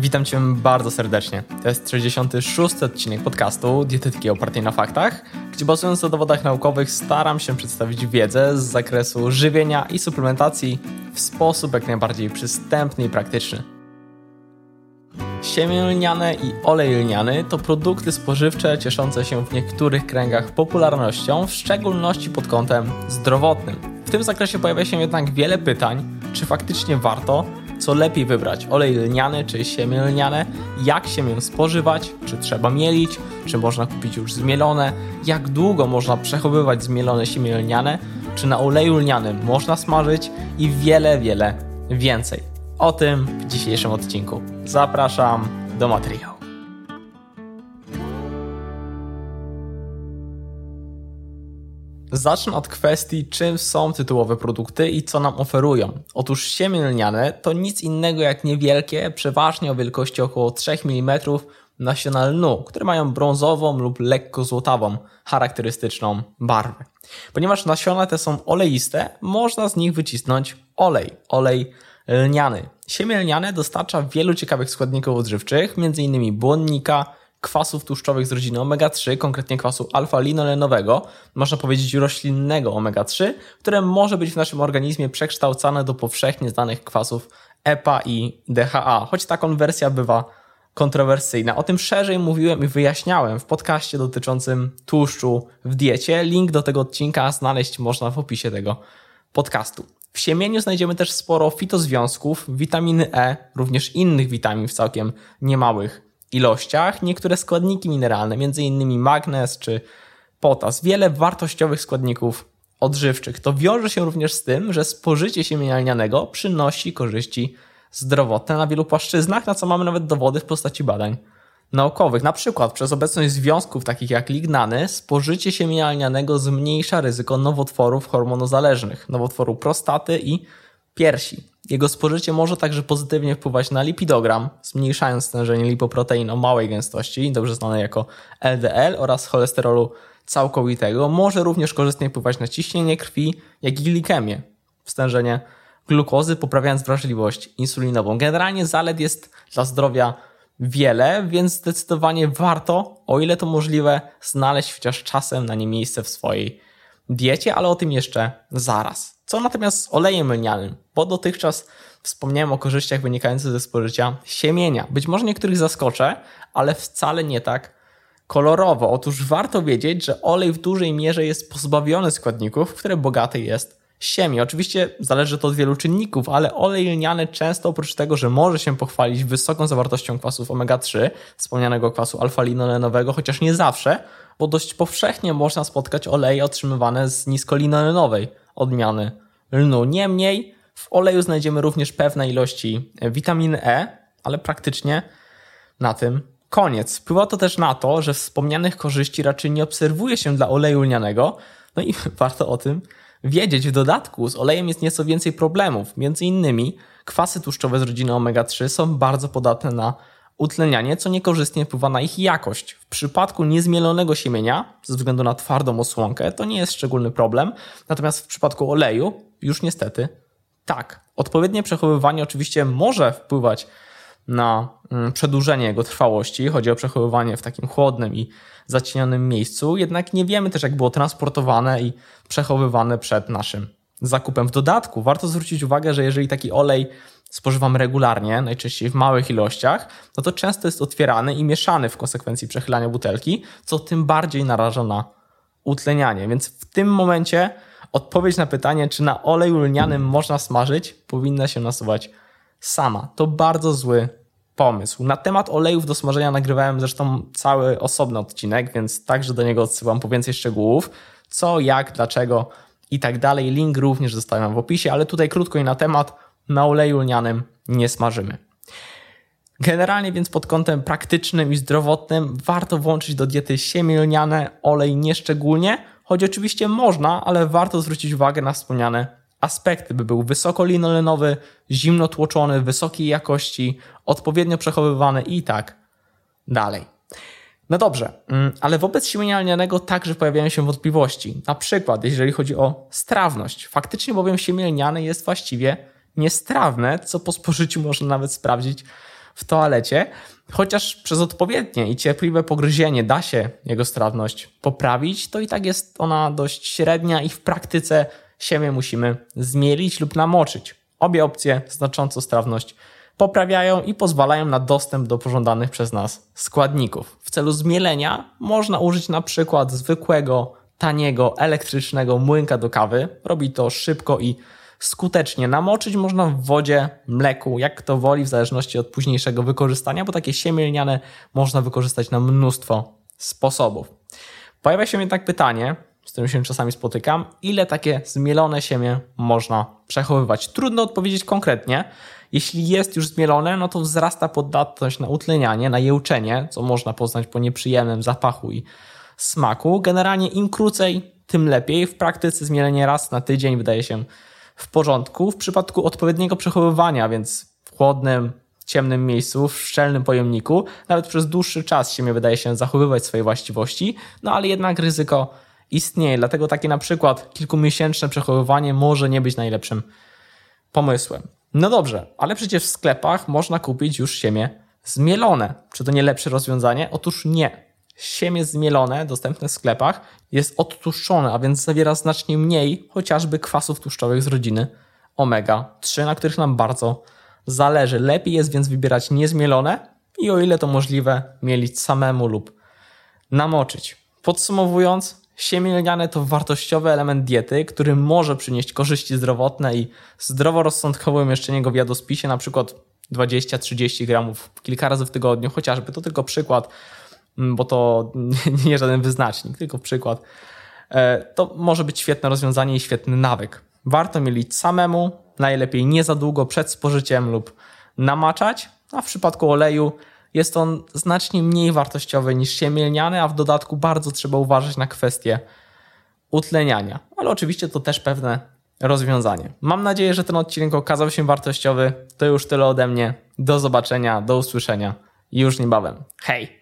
Witam Cię bardzo serdecznie. To jest 66. odcinek podcastu Dietetyki opartej na faktach, gdzie bazując na dowodach naukowych staram się przedstawić wiedzę z zakresu żywienia i suplementacji w sposób jak najbardziej przystępny i praktyczny. Siemię lniane i olej lniany to produkty spożywcze cieszące się w niektórych kręgach popularnością, w szczególności pod kątem zdrowotnym. W tym zakresie pojawia się jednak wiele pytań, czy faktycznie warto co lepiej wybrać? Olej lniany czy siemię lniane? Jak siemię spożywać? Czy trzeba mielić? Czy można kupić już zmielone? Jak długo można przechowywać zmielone siemię lniane? Czy na oleju lnianym można smażyć? I wiele, wiele więcej. O tym w dzisiejszym odcinku. Zapraszam do materiału. Zacznę od kwestii, czym są tytułowe produkty i co nam oferują. Otóż siemię lniane to nic innego jak niewielkie, przeważnie o wielkości około 3 mm nasiona lnu, które mają brązową lub lekko złotawą, charakterystyczną barwę. Ponieważ nasiona te są oleiste, można z nich wycisnąć olej, olej lniany. Siemię lniane dostarcza wielu ciekawych składników odżywczych, m.in. błonnika, kwasów tłuszczowych z rodziny omega-3, konkretnie kwasu alfa-linolenowego, można powiedzieć roślinnego omega-3, które może być w naszym organizmie przekształcane do powszechnie znanych kwasów EPA i DHA, choć ta konwersja bywa kontrowersyjna. O tym szerzej mówiłem i wyjaśniałem w podcaście dotyczącym tłuszczu w diecie. Link do tego odcinka znaleźć można w opisie tego podcastu. W siemieniu znajdziemy też sporo fitozwiązków, witaminy E, również innych witamin w całkiem niemałych ilościach niektóre składniki mineralne, m.in. magnez czy potas, wiele wartościowych składników odżywczych. To wiąże się również z tym, że spożycie siemienia lnianego przynosi korzyści zdrowotne na wielu płaszczyznach, na co mamy nawet dowody w postaci badań naukowych. Na przykład przez obecność związków takich jak lignany, spożycie siemienia lnianego zmniejsza ryzyko nowotworów hormonozależnych, nowotworu prostaty i piersi. Jego spożycie może także pozytywnie wpływać na lipidogram, zmniejszając stężenie lipoprotein o małej gęstości, dobrze znane jako LDL oraz cholesterolu całkowitego. Może również korzystnie wpływać na ciśnienie krwi, jak i glikemię, stężenie glukozy, poprawiając wrażliwość insulinową. Generalnie zalet jest dla zdrowia wiele, więc zdecydowanie warto, o ile to możliwe, znaleźć chociaż czasem na nie miejsce w swojej diecie, ale o tym jeszcze zaraz. Co natomiast z olejem lnianym? Bo dotychczas wspomniałem o korzyściach wynikających ze spożycia siemienia. Być może niektórych zaskoczę, ale wcale nie tak kolorowo. Otóż warto wiedzieć, że olej w dużej mierze jest pozbawiony składników, w które bogaty jest siemię. Oczywiście zależy to od wielu czynników, ale olej lniany często oprócz tego, że może się pochwalić wysoką zawartością kwasów omega-3, wspomnianego kwasu alfa-linolenowego, chociaż nie zawsze, bo dość powszechnie można spotkać oleje otrzymywane z niskolinolenowej odmiany lnu. Niemniej w oleju znajdziemy również pewne ilości witaminy E, ale praktycznie na tym koniec. Wpływa to też na to, że wspomnianych korzyści raczej nie obserwuje się dla oleju lnianego, no i warto o tym wiedzieć. W dodatku z olejem jest nieco więcej problemów. Między innymi kwasy tłuszczowe z rodziny omega-3 są bardzo podatne na utlenianie, co niekorzystnie wpływa na ich jakość. W przypadku niezmielonego siemienia, ze względu na twardą osłonkę, to nie jest szczególny problem, natomiast w przypadku oleju już niestety tak. Odpowiednie przechowywanie oczywiście może wpływać na mm, przedłużenie jego trwałości. Chodzi o przechowywanie w takim chłodnym i zacienionym miejscu, jednak nie wiemy też, jak było transportowane i przechowywane przed naszym zakupem. W dodatku warto zwrócić uwagę, że jeżeli taki olej spożywamy regularnie, najczęściej w małych ilościach, no to często jest otwierany i mieszany w konsekwencji przechylania butelki, co tym bardziej naraża na utlenianie. Więc w tym momencie odpowiedź na pytanie, czy na oleju lnianym można smażyć, powinna się nasuwać sama. To bardzo zły pomysł. Na temat olejów do smażenia nagrywałem zresztą cały osobny odcinek, więc także do niego odsyłam po więcej szczegółów. Co, jak, dlaczego i tak dalej. Link również zostawiam w opisie, ale tutaj krótko i na temat na oleju lnianym nie smażymy. Generalnie więc pod kątem praktycznym i zdrowotnym warto włączyć do diety siemię lniane, olej nieszczególnie, choć oczywiście można, ale warto zwrócić uwagę na wspomniane aspekty, by był wysoko linolenowy, zimno tłoczony, wysokiej jakości, odpowiednio przechowywany i tak dalej. No dobrze, mm, ale wobec siemienia lnianego także pojawiają się wątpliwości. Na przykład, jeżeli chodzi o strawność. Faktycznie bowiem siemię lniane jest właściwie niestrawne, co po spożyciu można nawet sprawdzić w toalecie, chociaż przez odpowiednie i cierpliwe pogryzienie da się jego strawność poprawić, to i tak jest ona dość średnia i w praktyce siemię musimy zmielić lub namoczyć. Obie opcje znacząco strawność poprawiają i pozwalają na dostęp do pożądanych przez nas składników. W celu zmielenia można użyć na przykład zwykłego, taniego, elektrycznego młynka do kawy. Robi to szybko i skutecznie. Namoczyć można w wodzie, mleku, jak kto woli, w zależności od późniejszego wykorzystania, bo takie siemię lniane można wykorzystać na mnóstwo sposobów. Pojawia się jednak pytanie, z którym się czasami spotykam, ile takie zmielone siemię można przechowywać. Trudno odpowiedzieć konkretnie. Jeśli jest już zmielone, no to wzrasta podatność na utlenianie, na jełczenie, co można poznać po nieprzyjemnym zapachu i smaku. Generalnie im krócej, tym lepiej. W praktyce zmielenie raz na tydzień wydaje się w porządku. W przypadku odpowiedniego przechowywania, więc w chłodnym, ciemnym miejscu, w szczelnym pojemniku, nawet przez dłuższy czas siemię wydaje się zachowywać swoje właściwości, no ale jednak ryzyko istnieje. Dlatego takie na przykład kilkumiesięczne przechowywanie może nie być najlepszym pomysłem. No dobrze, ale przecież w sklepach można kupić już siemię zmielone. Czy to nie lepsze rozwiązanie? Otóż nie. Siemię zmielone, dostępne w sklepach, jest odtłuszczone, a więc zawiera znacznie mniej chociażby kwasów tłuszczowych z rodziny omega-3, na których nam bardzo zależy. Lepiej jest więc wybierać niezmielone i o ile to możliwe, mielić samemu lub namoczyć. Podsumowując, siemię lniane to wartościowy element diety, który może przynieść korzyści zdrowotne i zdroworozsądkowe umieszczenie go w jadłospisie, na przykład 20-30 gramów kilka razy w tygodniu, chociażby. To tylko przykład Mm, bo to nie żaden wyznacznik, tylko przykład. E, to może być świetne rozwiązanie i świetny nawyk. Warto mielić samemu, najlepiej nie za długo przed spożyciem lub namaczać, a w przypadku oleju jest on znacznie mniej wartościowy niż siemielniany, a w dodatku bardzo trzeba uważać na kwestie utleniania. Ale oczywiście to też pewne rozwiązanie. Mam nadzieję, że ten odcinek okazał się wartościowy. To już tyle ode mnie. Do zobaczenia, do usłyszenia już niebawem. Hej!